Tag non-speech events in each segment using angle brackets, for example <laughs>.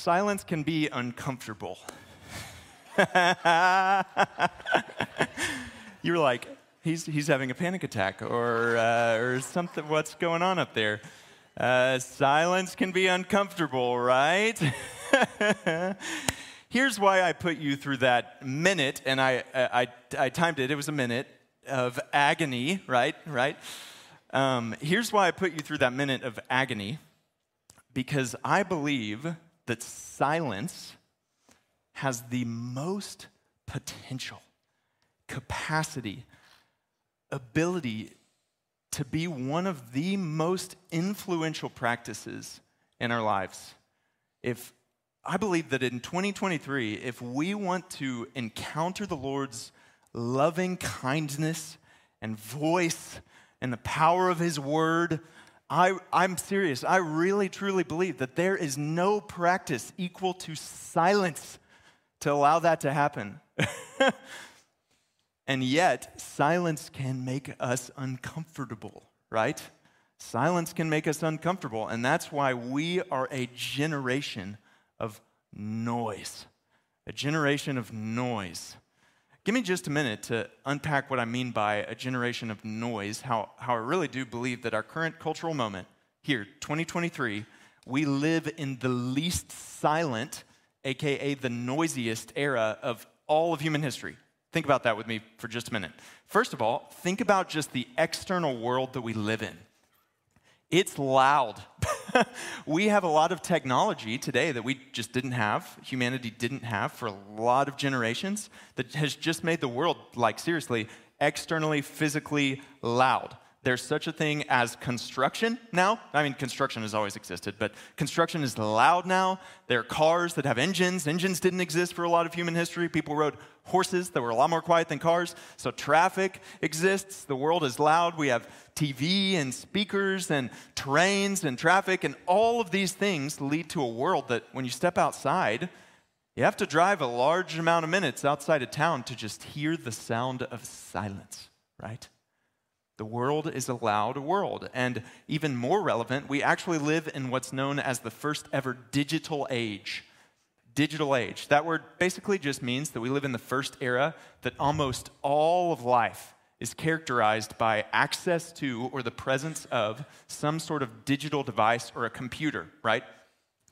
silence can be uncomfortable. <laughs> You're like, he's, he's having a panic attack or, uh, or something. What's going on up there? Uh, silence can be uncomfortable, right? <laughs> Here's why I put you through that minute, and I, I, I timed it, it was a minute of agony, right? Right? Um, here's why I put you through that minute of agony because I believe that silence has the most potential, capacity, ability to be one of the most influential practices in our lives. If I believe that in 2023, if we want to encounter the Lord's loving kindness and voice and the power of His word, I, I'm serious. I really, truly believe that there is no practice equal to silence to allow that to happen. <laughs> and yet, silence can make us uncomfortable, right? Silence can make us uncomfortable. And that's why we are a generation of noise. A generation of noise. Give me just a minute to unpack what I mean by a generation of noise, how, how I really do believe that our current cultural moment here, 2023, we live in the least silent, aka the noisiest era of all of human history. Think about that with me for just a minute. First of all, think about just the external world that we live in. It's loud. <laughs> <laughs> we have a lot of technology today that we just didn't have, humanity didn't have for a lot of generations, that has just made the world, like seriously, externally, physically loud. There's such a thing as construction now. I mean, construction has always existed, but construction is loud now. There are cars that have engines. Engines didn't exist for a lot of human history. People rode horses that were a lot more quiet than cars. So traffic exists. The world is loud. We have TV and speakers and trains and traffic, and all of these things lead to a world that when you step outside, you have to drive a large amount of minutes outside of town to just hear the sound of silence, right? The world is a loud world. And even more relevant, we actually live in what's known as the first ever digital age. Digital age. That word basically just means that we live in the first era that almost all of life is characterized by access to or the presence of some sort of digital device or a computer, right?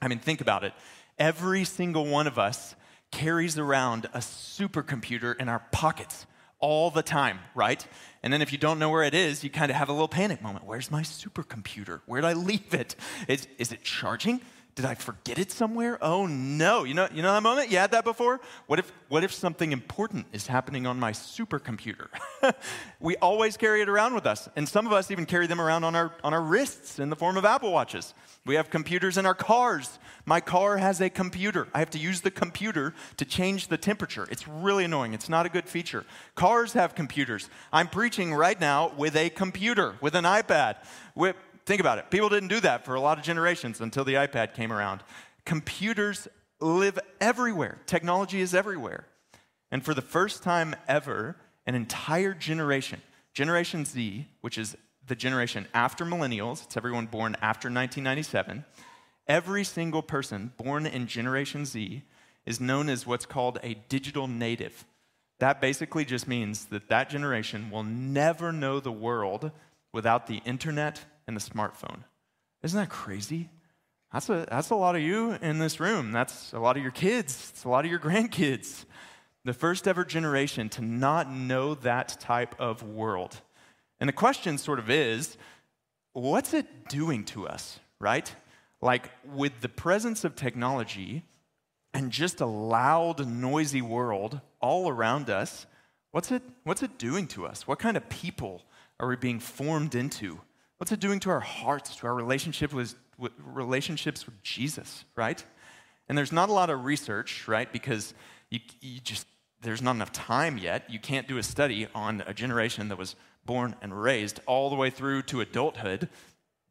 I mean, think about it. Every single one of us carries around a supercomputer in our pockets all the time, right? And then if you don't know where it is, you kind of have a little panic moment. Where's my supercomputer? Where did I leave it? Is, is it charging? Did I forget it somewhere? Oh no. You know, you know that moment? You had that before? What if, what if something important is happening on my supercomputer? <laughs> we always carry it around with us. And some of us even carry them around on our, on our wrists in the form of Apple Watches. We have computers in our cars. My car has a computer. I have to use the computer to change the temperature. It's really annoying. It's not a good feature. Cars have computers. I'm preaching right now with a computer, with an iPad. Think about it. People didn't do that for a lot of generations until the iPad came around. Computers live everywhere, technology is everywhere. And for the first time ever, an entire generation, Generation Z, which is the generation after millennials, it's everyone born after 1997, every single person born in Generation Z is known as what's called a digital native. That basically just means that that generation will never know the world without the internet and the smartphone. Isn't that crazy? That's a, that's a lot of you in this room. That's a lot of your kids. It's a lot of your grandkids. The first ever generation to not know that type of world. And the question sort of is what's it doing to us, right? Like with the presence of technology and just a loud, noisy world all around us, what's it, what's it doing to us? What kind of people are we being formed into? What's it doing to our hearts, to our relationship with, with, relationships with Jesus, right? And there's not a lot of research, right? Because you, you just, there's not enough time yet. You can't do a study on a generation that was born and raised all the way through to adulthood,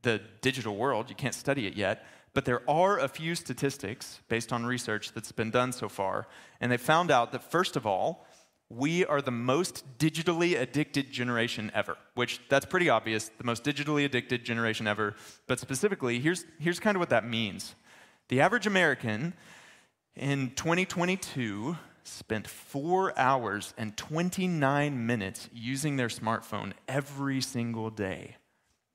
the digital world. You can't study it yet. But there are a few statistics based on research that's been done so far. And they found out that, first of all, we are the most digitally addicted generation ever, which that's pretty obvious, the most digitally addicted generation ever. But specifically, here's, here's kind of what that means The average American in 2022 spent four hours and 29 minutes using their smartphone every single day.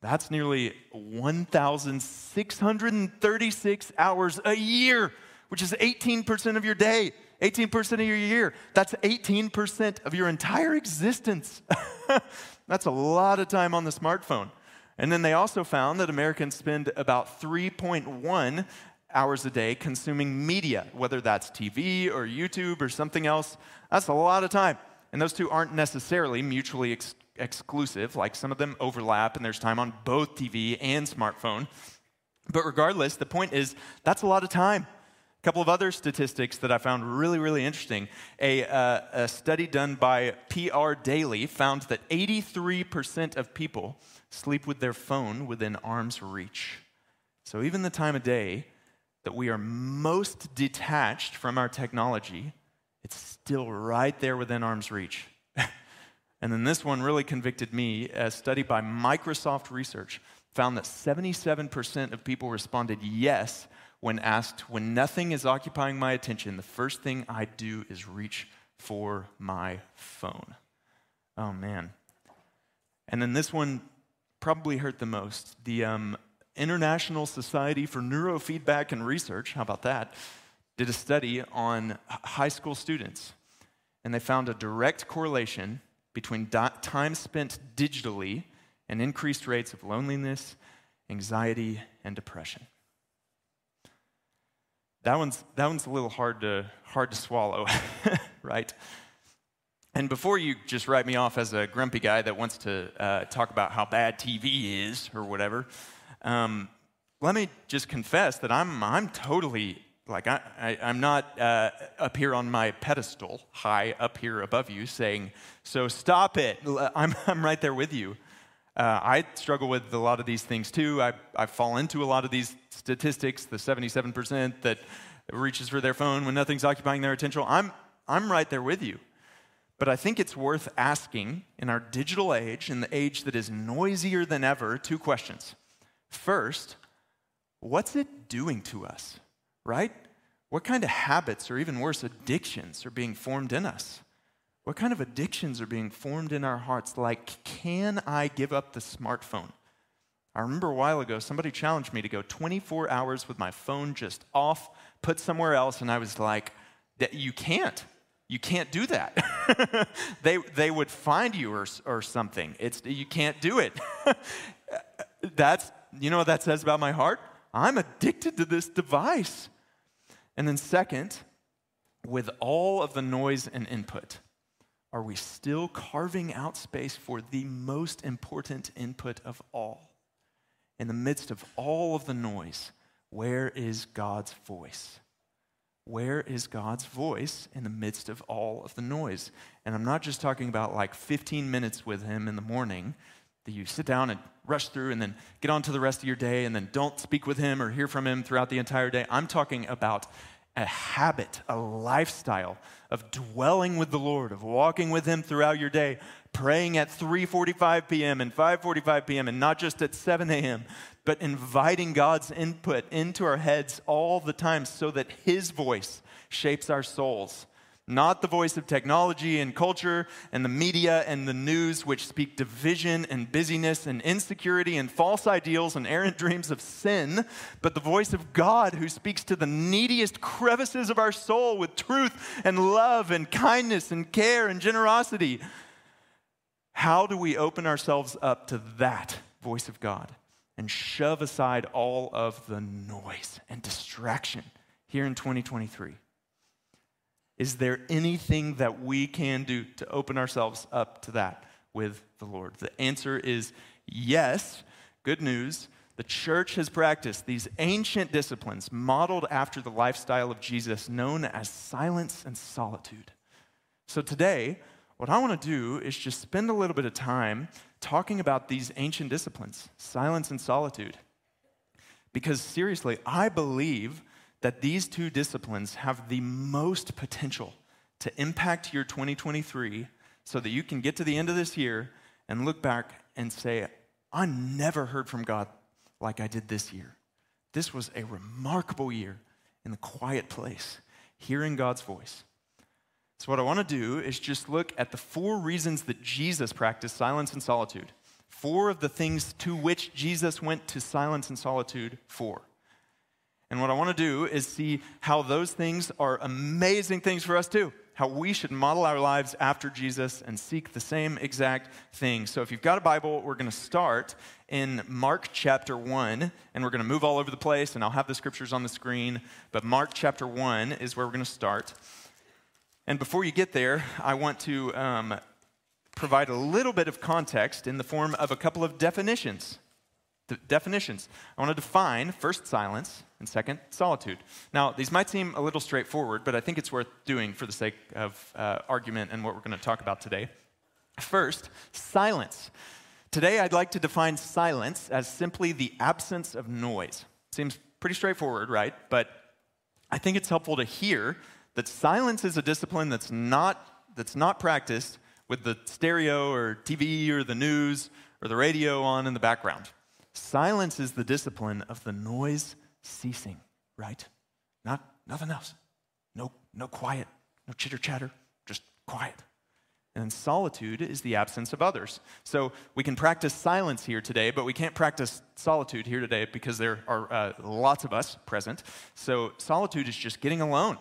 That's nearly 1,636 hours a year, which is 18% of your day, 18% of your year. That's 18% of your entire existence. <laughs> That's a lot of time on the smartphone. And then they also found that Americans spend about 3.1 hours a day consuming media, whether that's TV or YouTube or something else. That's a lot of time. And those two aren't necessarily mutually ex- exclusive, like some of them overlap and there's time on both TV and smartphone. But regardless, the point is that's a lot of time. A couple of other statistics that I found really, really interesting. A, uh, a study done by PR Daily found that 83% of people sleep with their phone within arm's reach. So even the time of day that we are most detached from our technology, it's still right there within arm's reach. <laughs> and then this one really convicted me. A study by Microsoft Research found that 77% of people responded yes when asked, When nothing is occupying my attention, the first thing I do is reach for my phone. Oh, man. And then this one probably hurt the most. The um, International Society for Neurofeedback and Research, how about that, did a study on high school students. And they found a direct correlation between time spent digitally and increased rates of loneliness, anxiety, and depression. That one's, that one's a little hard to, hard to swallow, <laughs> right? And before you just write me off as a grumpy guy that wants to uh, talk about how bad TV is or whatever, um, let me just confess that I'm, I'm totally, like, I, I, am not uh, up here on my pedestal, high up here above you, saying, so stop it. I'm, I'm right there with you. Uh, I struggle with a lot of these things too. I, I fall into a lot of these statistics, the 77% that reaches for their phone when nothing's occupying their attention. I'm, I'm right there with you. But I think it's worth asking in our digital age, in the age that is noisier than ever, two questions. First, what's it doing to us, right? What kind of habits, or even worse, addictions, are being formed in us? What kind of addictions are being formed in our hearts? Like, can I give up the smartphone? I remember a while ago, somebody challenged me to go 24 hours with my phone just off, put somewhere else, and I was like, you can't. You can't do that. <laughs> they, they would find you or, or something. It's, you can't do it. <laughs> That's you know what that says about my heart? I'm addicted to this device. And then, second, with all of the noise and input, are we still carving out space for the most important input of all? In the midst of all of the noise, where is God's voice? Where is God's voice in the midst of all of the noise? And I'm not just talking about like 15 minutes with Him in the morning that you sit down and rush through and then get on to the rest of your day and then don't speak with him or hear from him throughout the entire day. I'm talking about a habit, a lifestyle of dwelling with the Lord, of walking with him throughout your day, praying at 3:45 p.m. and 5:45 p.m. and not just at 7 a.m., but inviting God's input into our heads all the time so that his voice shapes our souls not the voice of technology and culture and the media and the news, which speak division and busyness and insecurity and false ideals and errant dreams of sin, but the voice of God who speaks to the neediest crevices of our soul with truth and love and kindness and care and generosity. How do we open ourselves up to that voice of God and shove aside all of the noise and distraction here in 2023? Is there anything that we can do to open ourselves up to that with the Lord? The answer is yes. Good news. The church has practiced these ancient disciplines modeled after the lifestyle of Jesus, known as silence and solitude. So today, what I want to do is just spend a little bit of time talking about these ancient disciplines, silence and solitude. Because seriously, I believe that these two disciplines have the most potential to impact your 2023 so that you can get to the end of this year and look back and say, I never heard from God like I did this year. This was a remarkable year in the quiet place, hearing God's voice. So, what I want to do is just look at the four reasons that Jesus practiced silence and solitude. Four of the things to which Jesus went to silence and solitude for. And what I want to do is see how those things are amazing things for us too. How we should model our lives after Jesus and seek the same exact thing. So, if you've got a Bible, we're going to start in Mark chapter 1, and we're going to move all over the place, and I'll have the scriptures on the screen. But Mark chapter 1 is where we're going to start. And before you get there, I want to um, provide a little bit of context in the form of a couple of definitions. The definitions. I want to define first silence and second solitude. Now, these might seem a little straightforward, but I think it's worth doing for the sake of uh, argument and what we're going to talk about today. First, silence. Today, I'd like to define silence as simply the absence of noise. Seems pretty straightforward, right? But I think it's helpful to hear that silence is a discipline that's not, that's not practiced with the stereo or TV or the news or the radio on in the background. Silence is the discipline of the noise ceasing, right? Not nothing else. No, no quiet, no chitter chatter, just quiet. And solitude is the absence of others. So we can practice silence here today, but we can't practice solitude here today because there are uh, lots of us present. So solitude is just getting alone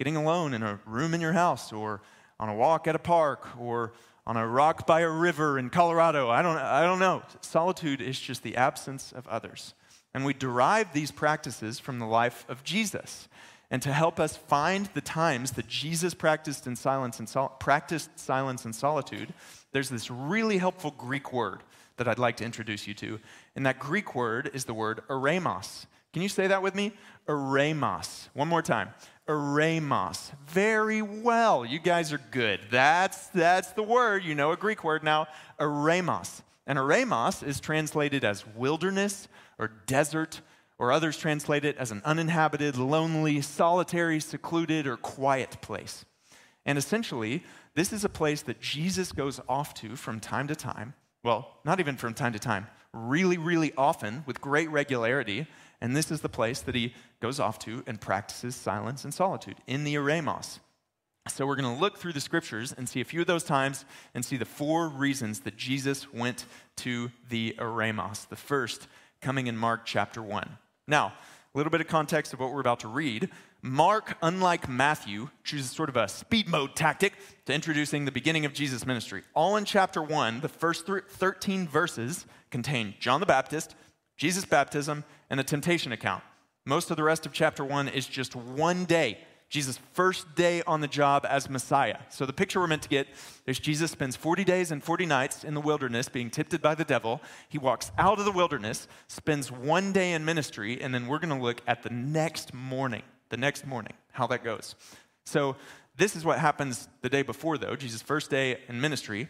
getting alone in a room in your house or on a walk at a park or on a rock by a river in Colorado. I don't, I don't know. Solitude is just the absence of others. And we derive these practices from the life of Jesus. And to help us find the times that Jesus practiced in silence and sol- practiced silence and solitude, there's this really helpful Greek word that I'd like to introduce you to. And that Greek word is the word eremos. Can you say that with me? Eremos. One more time eremos. Very well. You guys are good. That's, that's the word. You know a Greek word now. Eremos. And eremos is translated as wilderness or desert, or others translate it as an uninhabited, lonely, solitary, secluded, or quiet place. And essentially, this is a place that Jesus goes off to from time to time. Well, not even from time to time, really, really often with great regularity and this is the place that he goes off to and practices silence and solitude in the eremos. So we're going to look through the scriptures and see a few of those times and see the four reasons that Jesus went to the eremos. The first coming in Mark chapter 1. Now, a little bit of context of what we're about to read. Mark, unlike Matthew, chooses sort of a speed mode tactic to introducing the beginning of Jesus' ministry. All in chapter 1, the first 13 verses contain John the Baptist, Jesus' baptism, and the temptation account. Most of the rest of chapter one is just one day, Jesus' first day on the job as Messiah. So the picture we're meant to get is Jesus spends 40 days and 40 nights in the wilderness being tempted by the devil. He walks out of the wilderness, spends one day in ministry, and then we're going to look at the next morning, the next morning, how that goes. So this is what happens the day before, though, Jesus' first day in ministry.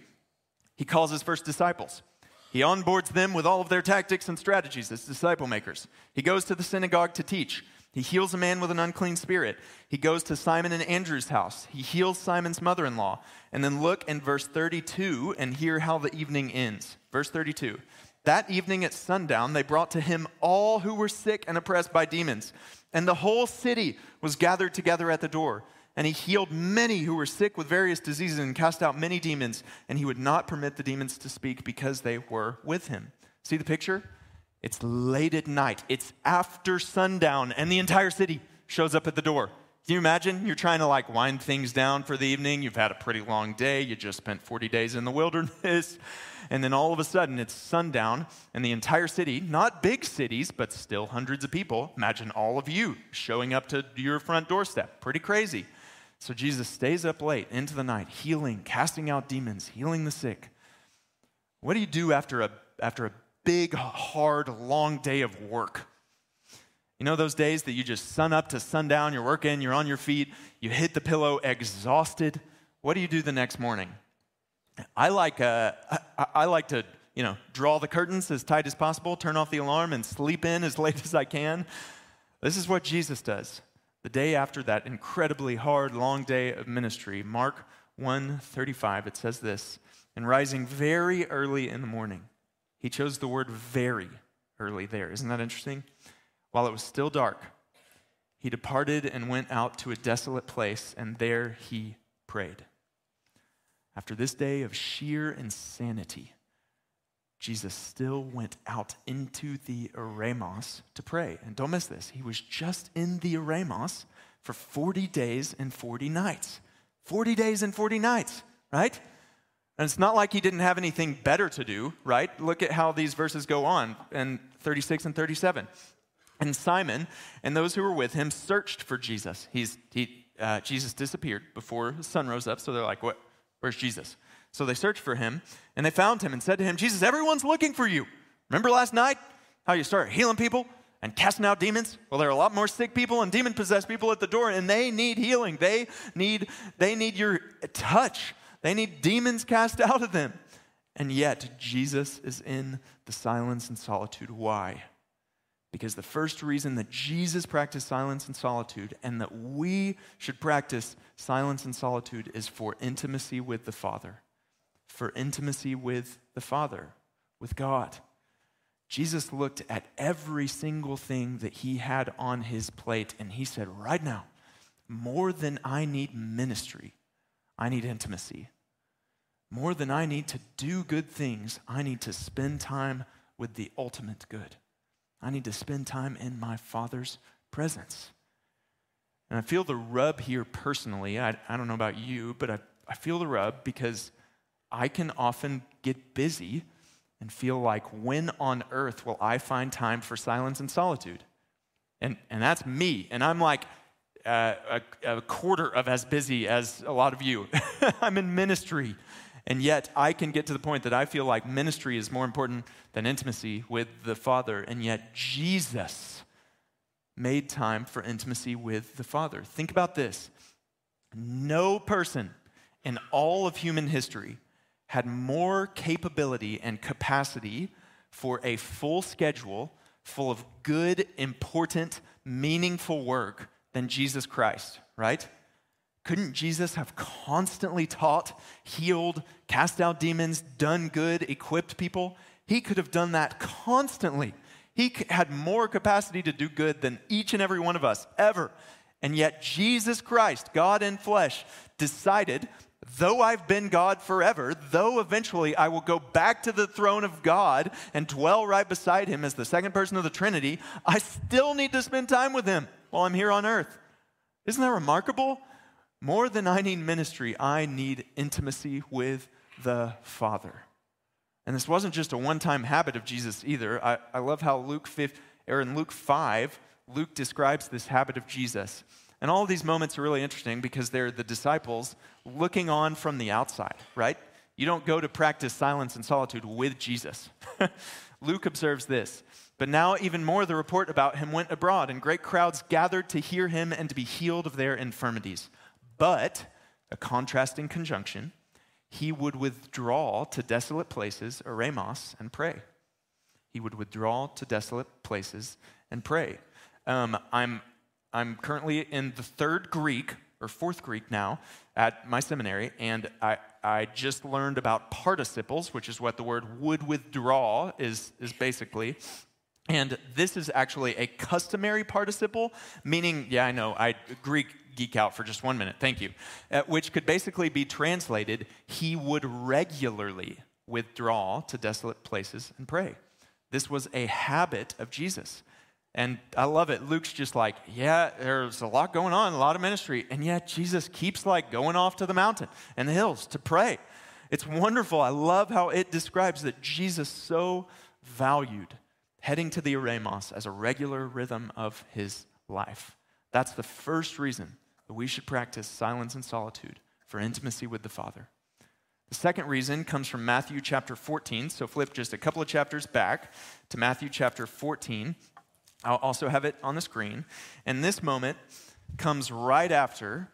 He calls his first disciples. He onboards them with all of their tactics and strategies as disciple makers. He goes to the synagogue to teach. He heals a man with an unclean spirit. He goes to Simon and Andrew's house. He heals Simon's mother in law. And then look in verse 32 and hear how the evening ends. Verse 32 That evening at sundown, they brought to him all who were sick and oppressed by demons. And the whole city was gathered together at the door. And he healed many who were sick with various diseases and cast out many demons. And he would not permit the demons to speak because they were with him. See the picture? It's late at night, it's after sundown, and the entire city shows up at the door. Can you imagine? You're trying to like wind things down for the evening. You've had a pretty long day. You just spent 40 days in the <laughs> wilderness. And then all of a sudden it's sundown, and the entire city, not big cities, but still hundreds of people, imagine all of you showing up to your front doorstep. Pretty crazy. So Jesus stays up late into the night, healing, casting out demons, healing the sick. What do you do after a, after a big, hard, long day of work? You know those days that you just sun up to sundown, you're working, you're on your feet, you hit the pillow exhausted. What do you do the next morning? I like, uh, I, I like to, you know, draw the curtains as tight as possible, turn off the alarm, and sleep in as <laughs> late as I can. This is what Jesus does. The day after that incredibly hard, long day of ministry, Mark 1:35, it says this, and rising very early in the morning. He chose the word very early there. Isn't that interesting? while it was still dark, he departed and went out to a desolate place, and there he prayed. After this day of sheer insanity, Jesus still went out into the eremos to pray. And don't miss this, he was just in the eremos for 40 days and 40 nights. 40 days and 40 nights, right? And it's not like he didn't have anything better to do, right? Look at how these verses go on in 36 and 37. And Simon and those who were with him searched for Jesus. He's, he, uh, Jesus disappeared before the sun rose up, so they're like, what? Where's Jesus? So they searched for him, and they found him and said to him, Jesus, everyone's looking for you. Remember last night how you started healing people and casting out demons? Well, there are a lot more sick people and demon possessed people at the door, and they need healing. They need, they need your touch. They need demons cast <laughs> out of them. And yet, Jesus is in the silence and solitude. Why? Because the first reason that Jesus practiced silence and solitude and that we should practice silence and solitude is for intimacy with the Father. For intimacy with the Father, with God. Jesus looked at every single thing that he had on his plate and he said, Right now, more than I need ministry, I need intimacy. More than I need to do good things, I need to spend time with the ultimate good. I need to spend time in my Father's presence. And I feel the rub here personally. I, I don't know about you, but I, I feel the rub because I can often get busy and feel like, when on earth will I find time for silence and solitude? And, and that's me. And I'm like uh, a, a quarter of as busy as a lot of you. <laughs> I'm in ministry. And yet, I can get to the point that I feel like ministry is more important than intimacy with the Father. And yet, Jesus made time for intimacy with the Father. Think about this no person in all of human history had more capability and capacity for a full schedule full of good, important, meaningful work than Jesus Christ, right? Couldn't Jesus have constantly taught, healed, cast out demons, done good, equipped people? He could have done that constantly. He had more capacity to do good than each and every one of us ever. And yet, Jesus Christ, God in flesh, decided, though I've been God forever, though eventually I will go back to the throne of God and dwell right beside him as the second person of the Trinity, I still need to spend time with him while I'm here on earth. Isn't that remarkable? More than I need ministry, I need intimacy with the Father. And this wasn't just a one time habit of Jesus either. I, I love how Luke 5, or in Luke 5, Luke describes this habit of Jesus. And all these moments are really interesting because they're the disciples looking on from the outside, right? You don't go to practice silence and solitude with Jesus. <laughs> Luke observes this. But now, even more, the report about him went abroad, and great crowds gathered to hear him and to be healed of their infirmities. But, a contrasting conjunction, he would withdraw to desolate places, eremos, and pray. He would withdraw to desolate places and pray. Um, I'm, I'm currently in the third Greek, or fourth Greek now, at my seminary, and I, I just learned about participles, which is what the word would withdraw is, is basically. And this is actually a customary participle, meaning, yeah, I know, I Greek geek out for just one minute, thank you, uh, which could basically be translated, he would regularly withdraw to desolate places and pray. This was a habit of Jesus. And I love it. Luke's just like, yeah, there's a lot going on, a lot of ministry. And yet Jesus keeps like going off to the mountain and the hills to pray. It's wonderful. I love how it describes that Jesus so valued heading to the eremos as a regular rhythm of his life. That's the first reason that we should practice silence and solitude for intimacy with the Father. The second reason comes from Matthew chapter 14. So flip just a couple of chapters back to Matthew chapter 14. I'll also have it on the screen. And this moment comes right after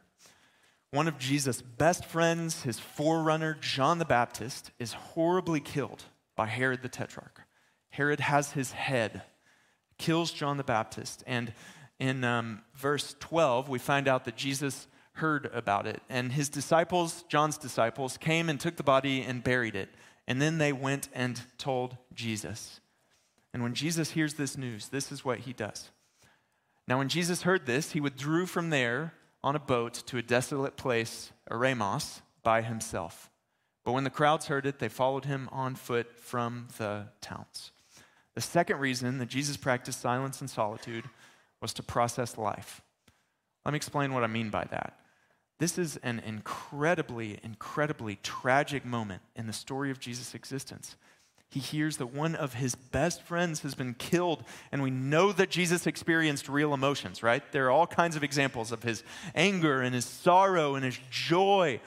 one of Jesus' best friends, his forerunner, John the Baptist, is horribly killed by Herod the Tetrarch. Herod has his head, kills John the Baptist, and in um, verse 12, we find out that Jesus heard about it. And his disciples, John's disciples, came and took the body and buried it. And then they went and told Jesus. And when Jesus hears this news, this is what he does Now, when Jesus heard this, he withdrew from there on a boat to a desolate place, Eremos, by himself. But when the crowds heard it, they followed him on foot from the towns. The second reason that Jesus practiced silence and solitude was to process life. Let me explain what I mean by that. This is an incredibly, incredibly tragic moment in the story of Jesus' existence he hears that one of his best friends has been killed, and we know that Jesus experienced real emotions, right? There are all kinds of examples of his anger and his sorrow and his joy.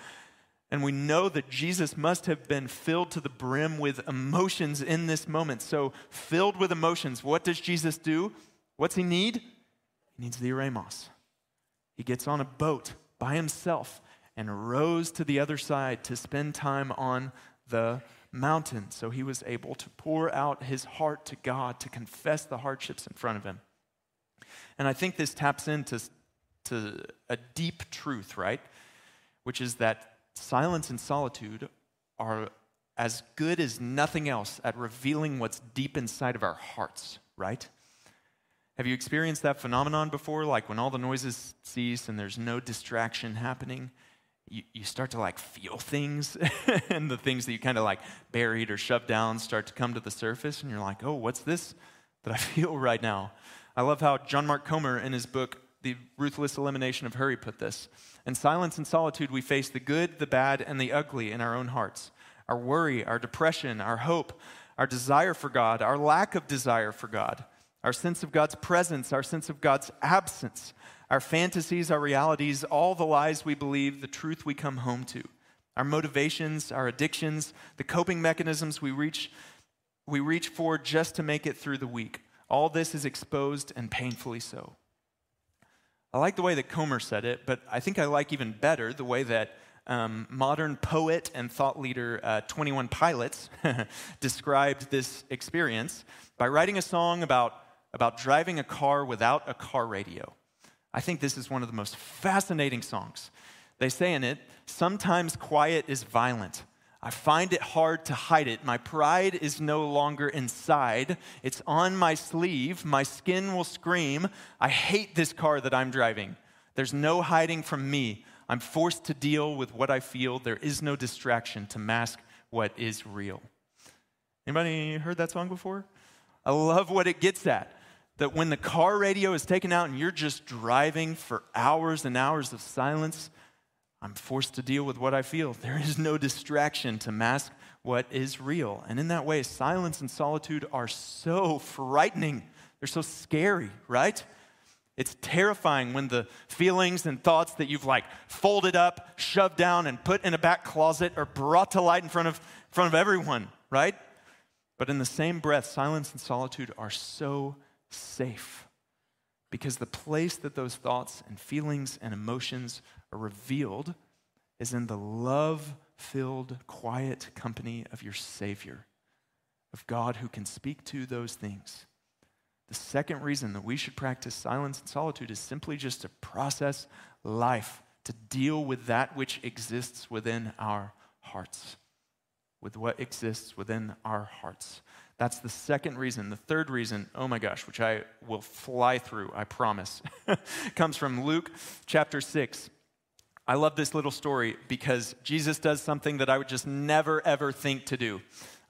And we know that Jesus must have been filled to the brim with emotions in this moment. So, filled with emotions, what does Jesus do? What's he need? He needs the eremos. He gets on a boat by himself and rows to the other side to spend time on the mountain. So he was able to pour out his heart to God, to confess the hardships in front of him. And I think this taps into to a deep truth, right? Which is that silence and solitude are as good as nothing else at revealing what's deep inside of our hearts, right? Have you experienced that phenomenon before? Like when all the noises cease and there's no distraction happening, you, you start to like feel things <laughs> and the things that you kind of like buried or shoved down start to come to the surface and you're like oh what's this that i <laughs> feel right now? I love how john mark comer in his book the ruthless elimination of hurry put this in silence and solitude we face the good the bad and the ugly in our own hearts. Our worry our depression our hope our desire for god our lack of desire for god our sense of god's presence our sense of god's absence our fantasies, our realities, all the lies we believe, the truth we come home to, our motivations, our addictions, the coping mechanisms we reach, we reach for just to make it through the week. All this is exposed and painfully so. I like the way that Comer said it, but I think I like even better the way that um, modern poet and thought leader uh, 21 Pilots <laughs> described this experience by writing a song about, about driving a car without a car radio. I think this is one of the most fascinating songs. They say in it, Sometimes quiet is violent. I find it hard to hide it. My pride is no longer inside. It's on my sleeve. My skin will scream. I hate this car that I'm driving. There's no hiding from me. I'm forced to deal with what I feel. There is no distraction to mask what is real. Anybody heard that song before? I love what it gets at that when the car radio is taken out and you're just driving for hours and hours of silence, I'm forced to deal with what I feel. There is no distraction to mask what is real. And in that way, silence and solitude are so frightening. They're so scary, right? It's terrifying when the feelings and thoughts that you've like folded up, shoved down, and put in a back closet are brought to light in front of, in front of everyone, right? But in the same breath, silence and solitude are so safe. Because the place that those thoughts and feelings and emotions are revealed is in the love filled, quiet company of your Savior, of God who can speak to those things. The second reason that we should practice silence and solitude is simply just to process life, to deal with that which exists within our hearts, with what exists within our hearts. That's the second reason. The third reason, oh my gosh, which I will fly through, I promise, <laughs> comes from Luke chapter 6. I love this little story because Jesus does something that I would just never, ever think to do.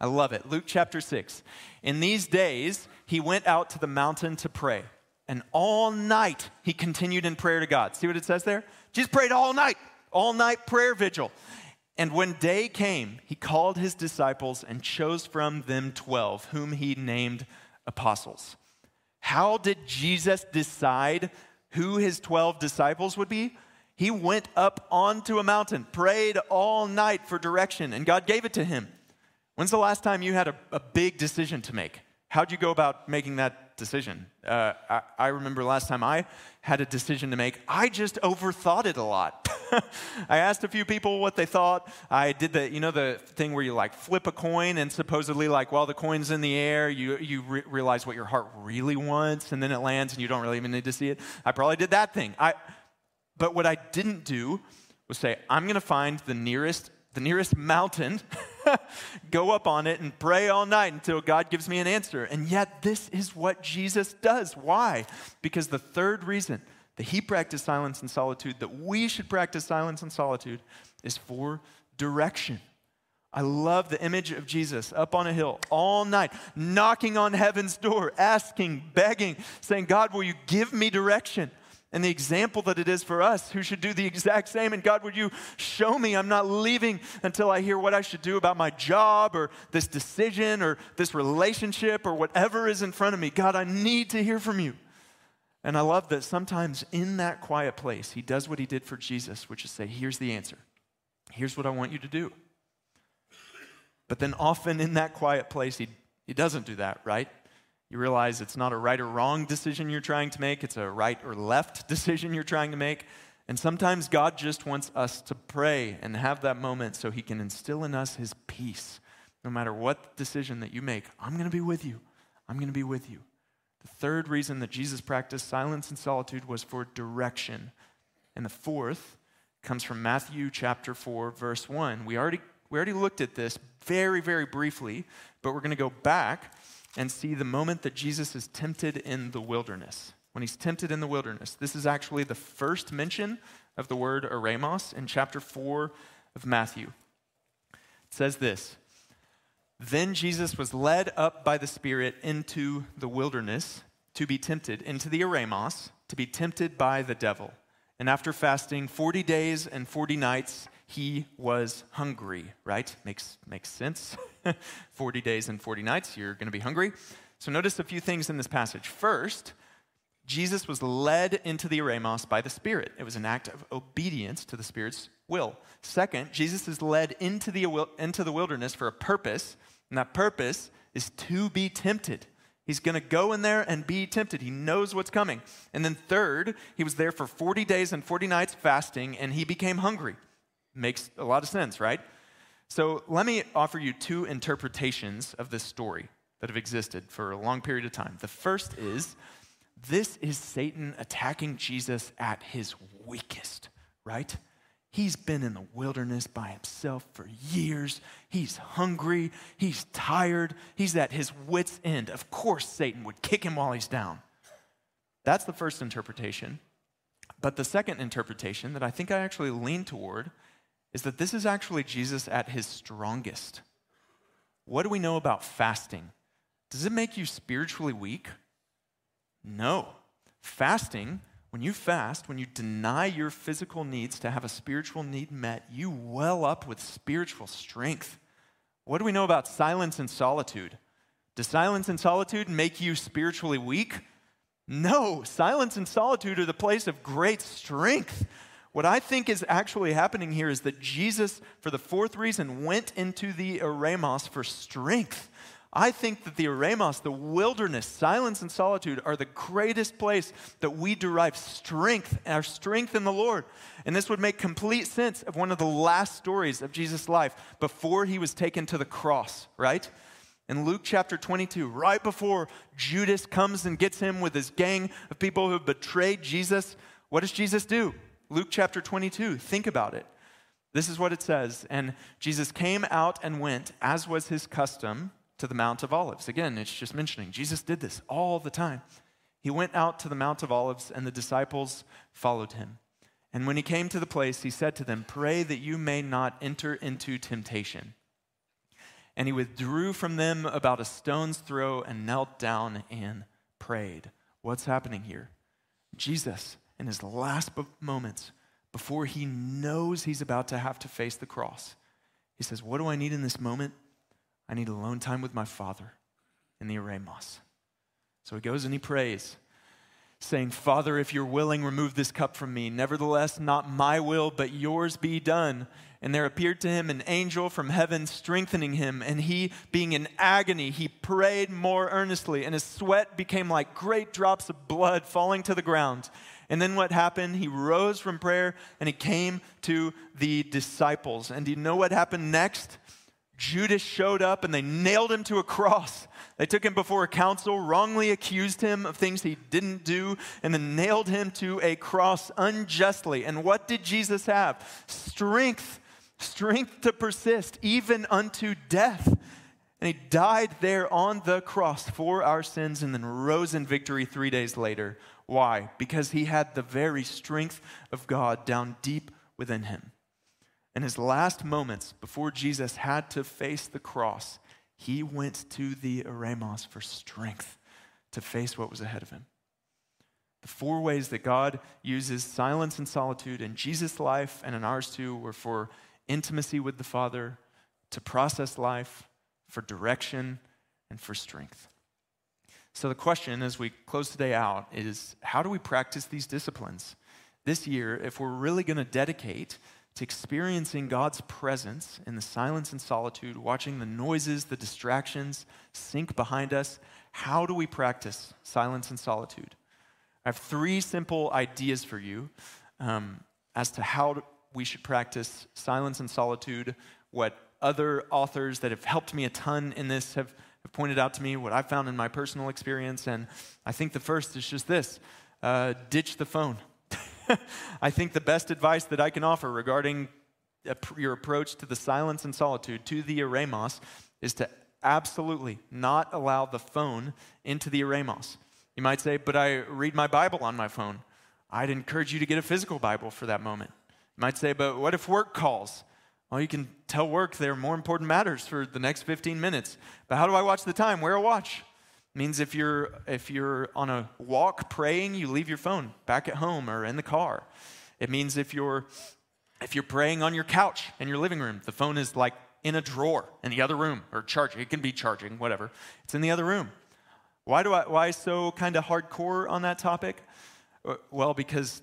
I love it. Luke chapter 6. In these days, he went out to the mountain to pray. And all night, he continued in prayer to God. See what it says there? Jesus prayed all night, all night prayer vigil. And when day came, he called his disciples and chose from them 12, whom he named apostles. How did Jesus decide who his 12 disciples would be? He went up onto a mountain, prayed all night for direction, and God gave it to him. When's the last time you had a, a big decision to make? How'd you go about making that decision? Uh, I, I remember last time I had a decision to make, I just overthought it a lot. <laughs> I asked a few people what they thought. I did the, you know, the thing where you like flip a coin and supposedly like while the coin's in the air, you, you re- realize what your heart really wants and then it lands and you don't really even need to see it. I probably did that thing. I, but what I didn't do was say, I'm going to find the nearest, the nearest mountain <laughs> go up on it and pray all night until God gives me an answer. And yet, this is what Jesus does. Why? Because the third reason that he practiced silence and solitude, that we should practice silence and solitude, is for direction. I love the image of Jesus up on a hill all night, knocking on heaven's door, asking, begging, saying, God, will you give me direction? And the example that it is for us who should do the exact same. And God, would you show me I'm not leaving until I hear what I should do about my job or this decision or this relationship or whatever is in front of me? God, I need to hear from you. And I love that sometimes in that quiet place, he does what he did for Jesus, which is say, Here's the answer. Here's what I want you to do. But then often in that quiet place, he, he doesn't do that, right? You realize it's not a right or wrong decision you're trying to make, it's a right or left <laughs> decision you're trying to make. And sometimes God just wants us to pray and have that moment so he can instill in us his peace. No matter what decision that you make, I'm going to be with you. I'm going to be with you. The third reason that Jesus practiced silence and solitude was for direction. And the fourth comes from Matthew chapter 4 verse 1. We already we already looked at this very very briefly, but we're going to go back and see the moment that Jesus is tempted in the wilderness. When he's tempted in the wilderness, this is actually the first mention of the word eremos in chapter 4 of Matthew. It says this Then Jesus was led up by the Spirit into the wilderness to be tempted, into the eremos, to be tempted by the devil. And after fasting 40 days and 40 nights, he was hungry, right? Makes, makes sense. <laughs> 40 days and 40 nights, you're going to be hungry. So notice a few things in this passage. First, Jesus was led into the eremos by the Spirit. It was an act of obedience to the Spirit's will. Second, Jesus is led into the, into the wilderness for a purpose, and that purpose is to be tempted. He's going to go in there and be tempted. He knows what's coming. And then, third, he was there for 40 days and 40 nights fasting, and he became hungry. Makes a lot of sense, right? So let me offer you two interpretations of this story that have existed for a long period of time. The first is this is Satan attacking Jesus at his weakest, right? He's been in the wilderness by himself for years. He's hungry. He's tired. He's at his wits' end. Of course, Satan would kick him while he's down. That's the first interpretation. But the second interpretation that I think I actually lean toward is that this is actually Jesus at his strongest. What do we know about fasting? Does it make you spiritually weak? No. Fasting, when you fast, when you deny your physical needs to have a spiritual need met, you well up with spiritual strength. What do we know about silence and solitude? Does silence and solitude make you spiritually weak? No, silence and solitude are the place of great strength. What I think is actually happening here is that Jesus, for the fourth reason, went into the eremos for strength. I think that the eremos, the wilderness, silence and solitude, are the greatest place that we derive strength, our strength in the Lord. And this would make complete sense of one of the last stories of Jesus' life before he was taken to the cross, right? In Luke chapter 22, right before Judas comes and gets him with his gang of people who have betrayed Jesus, what does Jesus do? Luke chapter 22, think about it. This is what it says. And Jesus came out and went, as was his custom, to the Mount of Olives. Again, it's just mentioning Jesus did this all the time. He went out to the Mount of Olives, and the disciples followed him. And when he came to the place, he said to them, Pray that you may not enter into temptation. And he withdrew from them about a stone's throw and knelt down and prayed. What's happening here? Jesus in his last moments before he knows he's about to have to face the cross. He says, What do I need in this moment? I need alone time with my Father in the Eremos. So he goes and he prays, saying, Father, if you're willing, remove this cup from me. Nevertheless, not my will, but yours be done. And there appeared to him an angel from heaven, strengthening him. And he, being in agony, he prayed more earnestly, and his sweat became like great drops of blood falling to the ground. And then what happened? He rose from prayer and he came to the disciples. And do you know what happened next? Judas showed up and they nailed him to a cross. They took him before a council, wrongly accused him of things he didn't do, and then nailed him to a cross unjustly. And what did Jesus have? Strength strength to persist even unto death. And he died there on the cross for our sins and then rose in victory three days later. Why? Because he had the very strength of God down deep within him. In his last moments before Jesus had to face the cross, he went to the eremos for strength to face what was ahead of him. The four ways that God uses silence and solitude in Jesus' life and in ours too were for intimacy with the Father, to process life, for direction, and for strength. So, the question as we close today out is how do we practice these disciplines? This year, if we're really going to dedicate experiencing God's presence in the silence and solitude, watching the noises, the distractions sink behind us, how do we practice silence and solitude? I have three simple ideas for you um, as to how we should practice silence and solitude, what other authors that have helped me a ton in this have, have pointed out to me, what I've found in my personal experience. And I think the first is just this uh, ditch the phone. <laughs> I think the best advice that I can offer regarding your approach to the silence and solitude, to the eremos, is to absolutely not allow the phone into the eremos. You might say, but I read my Bible on my phone. I'd encourage you to get a physical Bible for that moment. You might say, but what if work calls? Well, you can tell work there are more important matters for the next 15 minutes. But how do I watch the time? Wear a watch. Means if you're if you're on a walk praying, you leave your phone back at home or in the car. It means if you're if you're praying on your couch in your living room, the phone is like in a drawer in the other room or charging. It can be charging, whatever. It's in the other room. Why do I why so kind of hardcore on that topic? Uh, well, because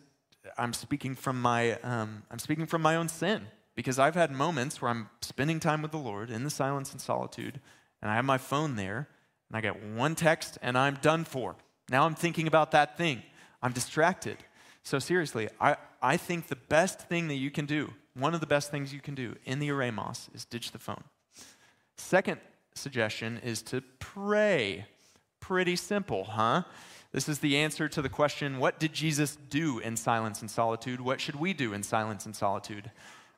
I'm speaking from my um, I'm speaking from my own sin. Because I've had moments where I'm spending time with the Lord in the silence and solitude, and I have my phone there, and I get one text, and I'm done for. Now I'm thinking about that thing. I'm distracted. So, seriously, I, I think the best thing that you can do, one of the best things you can do in the eremos, is ditch the phone. Second suggestion is to pray. Pretty simple, huh? This is the answer to the question what did Jesus do in silence and solitude? What should we do in silence and solitude?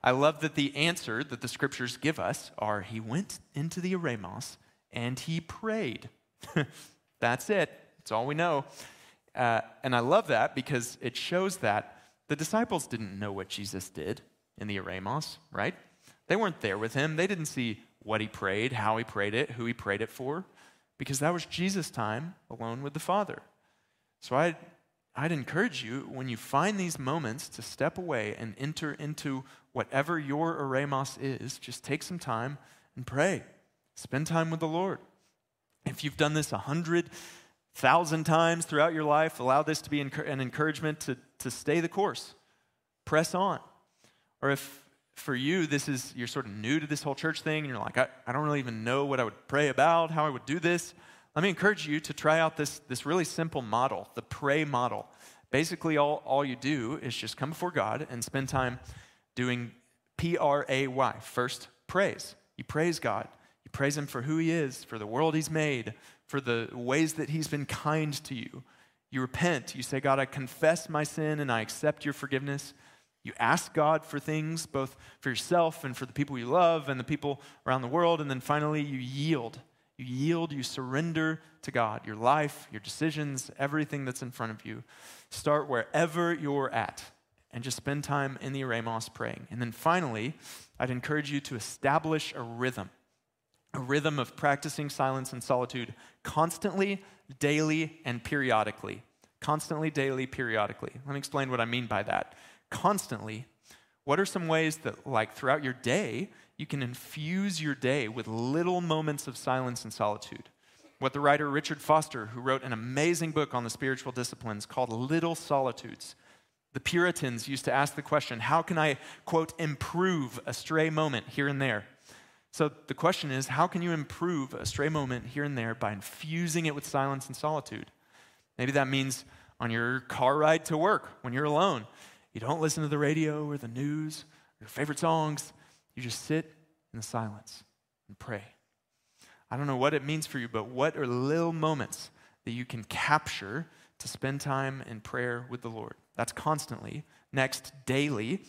I love that the answer that the scriptures give us are he went into the eremos and he prayed. <laughs> That's it. That's all we know. Uh, and I love that because it shows that the disciples didn't know what Jesus did in the eremos, right? They weren't there with him. They didn't see what he prayed, how he prayed it, who he prayed it for, because that was Jesus' time alone with the Father. So I I'd encourage you, when you find these moments, to step away and enter into whatever your eremos is. Just take some time and pray. Spend time with the Lord. If you've done this a hundred thousand times throughout your life, allow this to be an encouragement to, to stay the course. Press on. Or if for you, this is, you're sort of new to this whole church thing, and you're like, I, I don't really even know what I would pray about, how I would do this. Let me encourage you to try out this, this really simple model, the pray model. Basically, all, all you do is just come before God and spend time doing P R A Y, first praise. You praise God. You praise Him for who He is, for the world He's made, for the ways that He's been kind to you. You repent. You say, God, I confess my sin and I accept your forgiveness. You ask God for things, both for yourself and for the people you love and the people around the world. And then finally, you yield. You yield, you surrender to God, your life, your decisions, everything that's in front of you. Start wherever you're at and just spend time in the eremos praying. And then finally, I'd encourage you to establish a rhythm, a rhythm of practicing silence and solitude constantly, daily, and periodically. Constantly, daily, periodically. Let me explain what I mean by that. Constantly, what are some ways that, like throughout your day, you can infuse your day with little moments of silence and solitude. What the writer Richard Foster, who wrote an amazing book on the spiritual disciplines called Little Solitudes, the Puritans used to ask the question how can I, quote, improve a stray moment here and there? So the question is how can you improve a stray moment here and there by infusing it with silence and solitude? Maybe that means on your car ride to work when you're alone. You don't listen to the radio or the news, or your favorite songs. You just sit in the silence and pray. I don't know what it means for you, but what are little moments that you can capture to spend time in prayer with the Lord? That's constantly. Next, daily.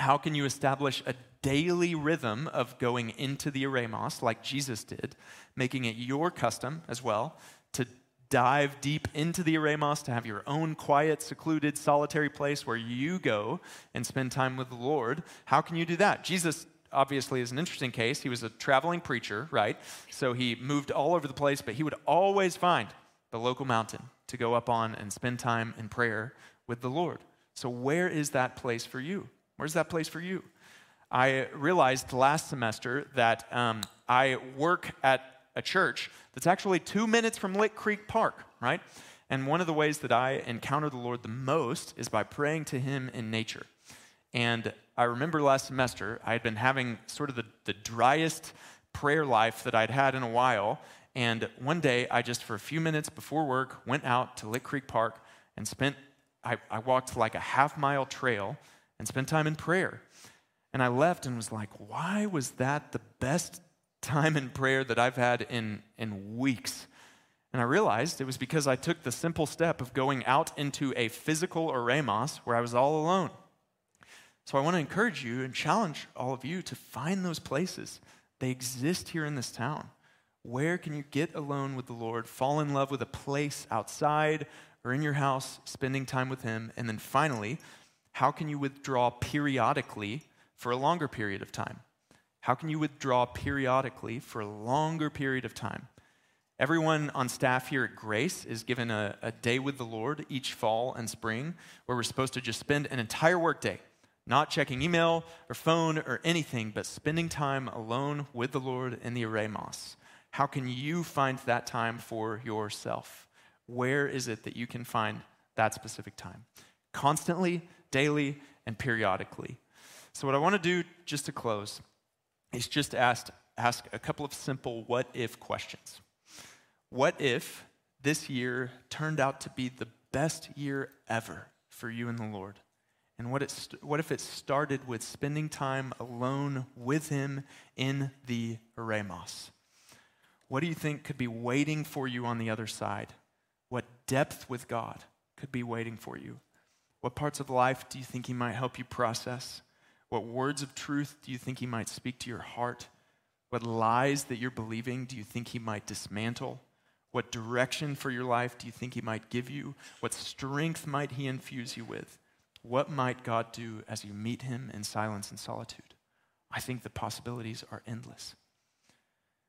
How can you establish a daily rhythm of going into the eremos like Jesus did, making it your custom as well to dive deep into the eremos, to have your own quiet, secluded, solitary place where you go and spend time with the Lord? How can you do that? Jesus obviously is an interesting case. He was a traveling preacher, right? So he moved all over the place, but he would always find the local mountain to go up on and spend time in prayer with the Lord. So, where is that place for you? Where's that place for you? I realized last semester that um, I work at a church that's actually two minutes from Lick Creek Park, right? And one of the ways that I encounter the Lord the most is by praying to Him in nature. And I remember last semester, I had been having sort of the, the driest prayer life that I'd had in a while. And one day, I just, for a few minutes before work, went out to Lick Creek Park and spent, I, I walked like a half mile trail and spent time in prayer. And I left and was like, why was that the best time in prayer that I've had in, in weeks? And I realized it was because I took the simple step of going out into a physical eremos where I was all alone. So I want to encourage you and challenge all of you to find those places. They exist here in this town. Where can you get alone with the Lord, fall in love with a place outside or in your house, spending time with Him? And then finally, how can you withdraw periodically for a longer period of time? How can you withdraw periodically for a longer period of time? Everyone on staff here at Grace is given a, a day with the Lord each fall and spring where we're supposed to just spend an entire workday not checking email or phone or anything, but spending time alone with the Lord in the eremos. How can you find that time for yourself? Where is it that you can find that specific time? Constantly, daily, and periodically. So, what I want to do just to close is just ask, ask a couple of simple what if questions. What if this year turned out to be the best year ever for you and the Lord? And what, it, what if it started with spending time alone with Him in the eremos? What do you think could be waiting for you on the other side? What depth with God could be waiting for you? What parts of life do you think He might help you process? What words of truth do you think He might speak to your heart? What lies that you're believing do you think He might dismantle? What direction for your life do you think He might give you? What strength might He infuse you with? What might God do as you meet Him in silence and solitude? I think the possibilities are endless.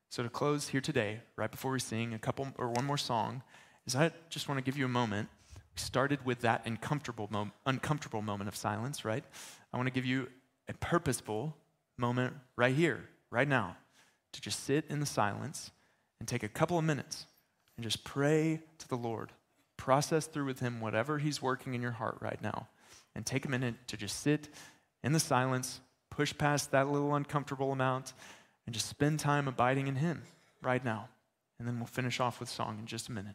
So, to close here today, right before we sing a couple or one more song, is I just want to give you a moment. We started with that uncomfortable, mo- uncomfortable moment of silence, right? I want to give you a purposeful moment right here, right now, to just sit in the silence and take a couple of minutes and just pray to the Lord. Process through with Him whatever He's working in your heart right now and take a minute to just sit in the silence, push past that little uncomfortable amount, and just spend time abiding in Him right now. And then we'll finish off with song in just a minute.